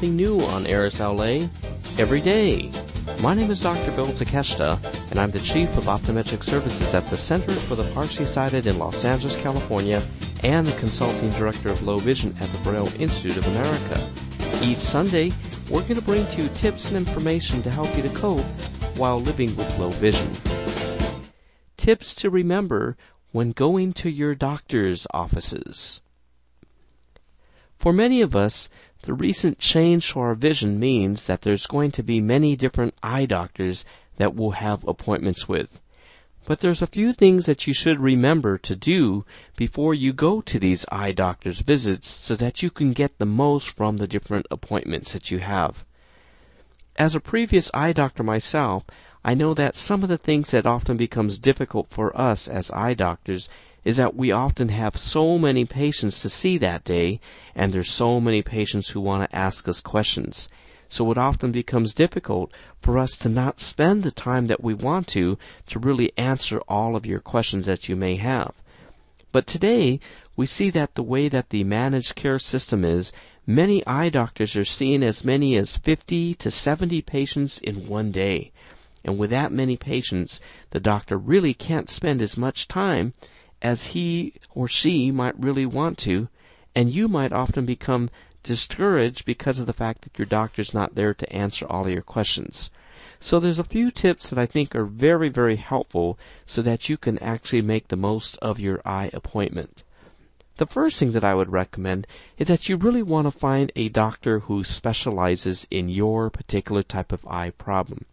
something new on AIRS LA every day. My name is Dr. Bill Takeshita, and I'm the Chief of Optometric Services at the Center for the Partially Sighted in Los Angeles, California, and the Consulting Director of Low Vision at the Braille Institute of America. Each Sunday, we're going to bring to you tips and information to help you to cope while living with low vision. Tips to remember when going to your doctor's offices. For many of us, the recent change to our vision means that there's going to be many different eye doctors that we'll have appointments with. But there's a few things that you should remember to do before you go to these eye doctor's visits so that you can get the most from the different appointments that you have. As a previous eye doctor myself, I know that some of the things that often becomes difficult for us as eye doctors is that we often have so many patients to see that day, and there's so many patients who want to ask us questions. So it often becomes difficult for us to not spend the time that we want to to really answer all of your questions that you may have. But today, we see that the way that the managed care system is, many eye doctors are seeing as many as 50 to 70 patients in one day. And with that many patients, the doctor really can't spend as much time as he or she might really want to, and you might often become discouraged because of the fact that your doctor's not there to answer all of your questions. So there's a few tips that I think are very, very helpful so that you can actually make the most of your eye appointment. The first thing that I would recommend is that you really want to find a doctor who specializes in your particular type of eye problem.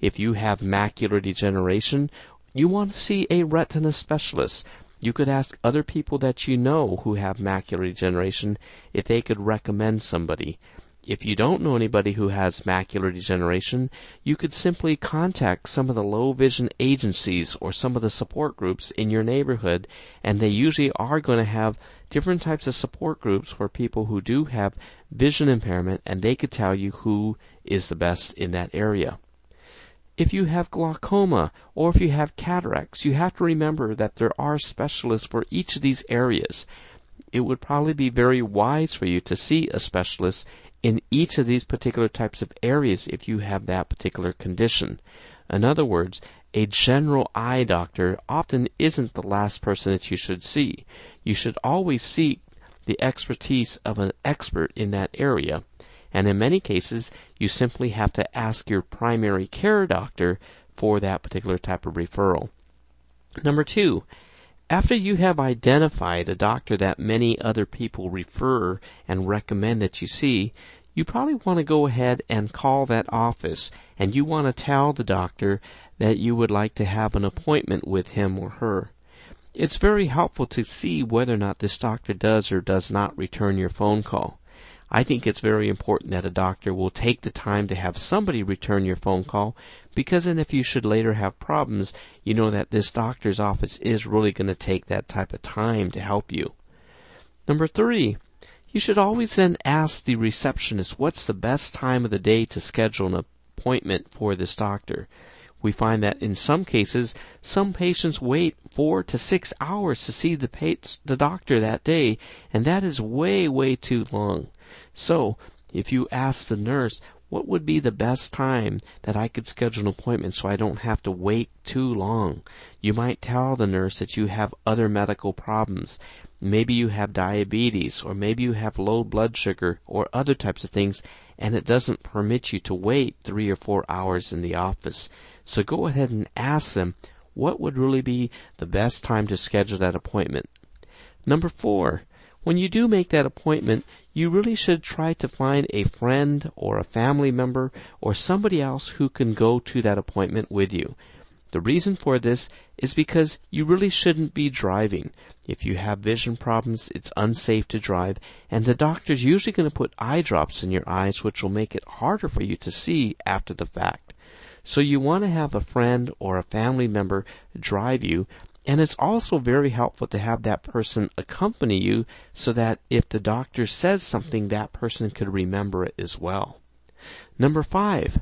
If you have macular degeneration, you want to see a retina specialist you could ask other people that you know who have macular degeneration if they could recommend somebody. If you don't know anybody who has macular degeneration, you could simply contact some of the low vision agencies or some of the support groups in your neighborhood, and they usually are going to have different types of support groups for people who do have vision impairment, and they could tell you who is the best in that area. If you have glaucoma or if you have cataracts, you have to remember that there are specialists for each of these areas. It would probably be very wise for you to see a specialist in each of these particular types of areas if you have that particular condition. In other words, a general eye doctor often isn't the last person that you should see. You should always seek the expertise of an expert in that area and in many cases, you simply have to ask your primary care doctor for that particular type of referral. Number two, after you have identified a doctor that many other people refer and recommend that you see, you probably want to go ahead and call that office and you want to tell the doctor that you would like to have an appointment with him or her. It's very helpful to see whether or not this doctor does or does not return your phone call. I think it's very important that a doctor will take the time to have somebody return your phone call because then if you should later have problems, you know that this doctor's office is really going to take that type of time to help you. Number three, you should always then ask the receptionist what's the best time of the day to schedule an appointment for this doctor. We find that in some cases, some patients wait four to six hours to see the, the doctor that day, and that is way, way too long. So, if you ask the nurse, what would be the best time that I could schedule an appointment so I don't have to wait too long? You might tell the nurse that you have other medical problems. Maybe you have diabetes, or maybe you have low blood sugar, or other types of things, and it doesn't permit you to wait three or four hours in the office. So go ahead and ask them what would really be the best time to schedule that appointment. Number four, when you do make that appointment, you really should try to find a friend or a family member or somebody else who can go to that appointment with you. The reason for this is because you really shouldn't be driving. If you have vision problems, it's unsafe to drive, and the doctor's usually going to put eye drops in your eyes, which will make it harder for you to see after the fact. So you want to have a friend or a family member drive you and it's also very helpful to have that person accompany you so that if the doctor says something, that person could remember it as well. Number five,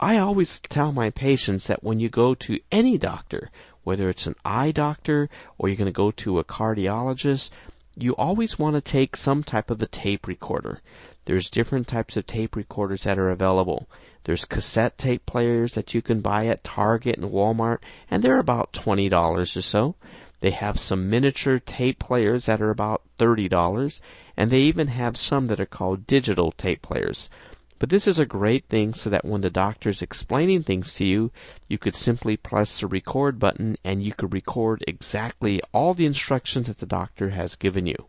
I always tell my patients that when you go to any doctor, whether it's an eye doctor or you're going to go to a cardiologist, you always want to take some type of a tape recorder there's different types of tape recorders that are available. There's cassette tape players that you can buy at Target and Walmart, and they're about $20 or so. They have some miniature tape players that are about $30, and they even have some that are called digital tape players. But this is a great thing so that when the doctor's explaining things to you, you could simply press the record button and you could record exactly all the instructions that the doctor has given you.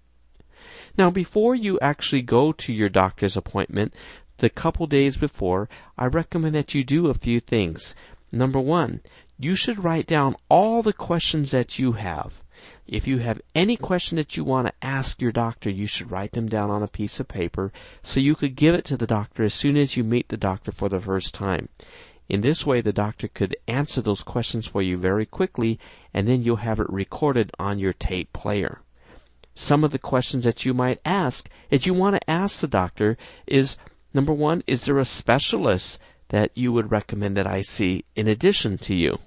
Now, before you actually go to your doctor's appointment, the couple days before, I recommend that you do a few things. Number one, you should write down all the questions that you have. If you have any question that you want to ask your doctor, you should write them down on a piece of paper so you could give it to the doctor as soon as you meet the doctor for the first time. In this way, the doctor could answer those questions for you very quickly, and then you'll have it recorded on your tape player. Some of the questions that you might ask, that you want to ask the doctor, is number one, is there a specialist that you would recommend that I see in addition to you?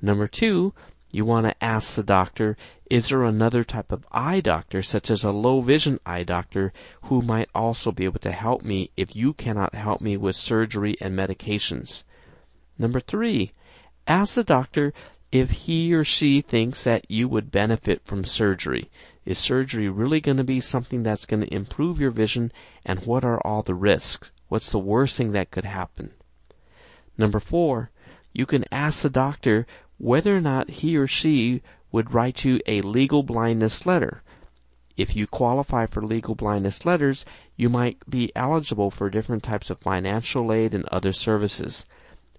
Number two, you want to ask the doctor, is there another type of eye doctor, such as a low vision eye doctor, who might also be able to help me if you cannot help me with surgery and medications? Number three, ask the doctor if he or she thinks that you would benefit from surgery. Is surgery really going to be something that's going to improve your vision, and what are all the risks? What's the worst thing that could happen? Number four, you can ask the doctor whether or not he or she would write you a legal blindness letter. If you qualify for legal blindness letters, you might be eligible for different types of financial aid and other services.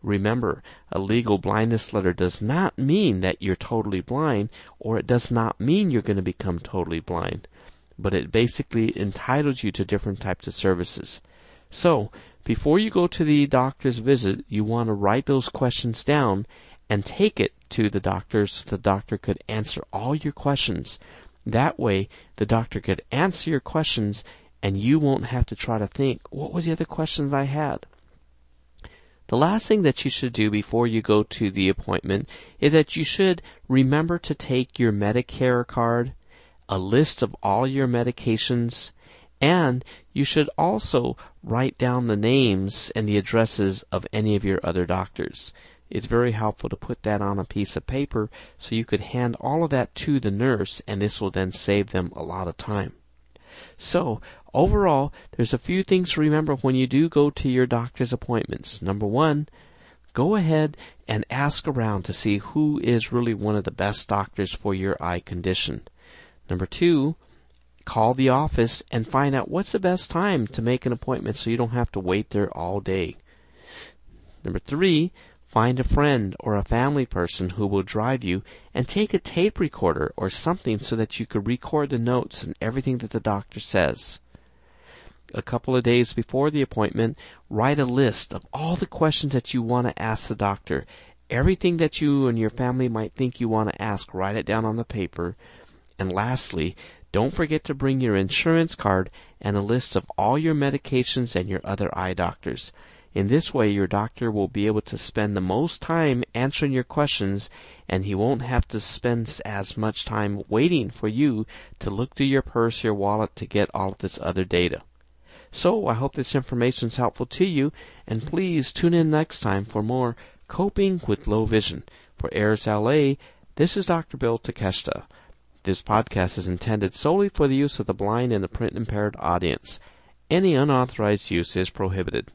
Remember, a legal blindness letter does not mean that you're totally blind, or it does not mean you're going to become totally blind, but it basically entitles you to different types of services. So, before you go to the doctor's visit, you want to write those questions down and take it to the doctor so the doctor could answer all your questions. That way, the doctor could answer your questions and you won't have to try to think, what was the other questions I had? The last thing that you should do before you go to the appointment is that you should remember to take your Medicare card, a list of all your medications, and you should also write down the names and the addresses of any of your other doctors it's very helpful to put that on a piece of paper so you could hand all of that to the nurse and this will then save them a lot of time. So, overall, there's a few things to remember when you do go to your doctor's appointments. Number one, go ahead and ask around to see who is really one of the best doctors for your eye condition. Number two, call the office and find out what's the best time to make an appointment so you don't have to wait there all day. Number three, Find a friend or a family person who will drive you and take a tape recorder or something so that you could record the notes and everything that the doctor says. A couple of days before the appointment, write a list of all the questions that you want to ask the doctor. Everything that you and your family might think you want to ask, write it down on the paper. And lastly, don't forget to bring your insurance card and a list of all your medications and your other eye doctors. In this way, your doctor will be able to spend the most time answering your questions and he won't have to spend as much time waiting for you to look through your purse, your wallet to get all of this other data. So I hope this information is helpful to you and please tune in next time for more coping with low vision. For AIRS LA, this is Dr. Bill Takeshita. This podcast is intended solely for the use of the blind and the print impaired audience. Any unauthorized use is prohibited.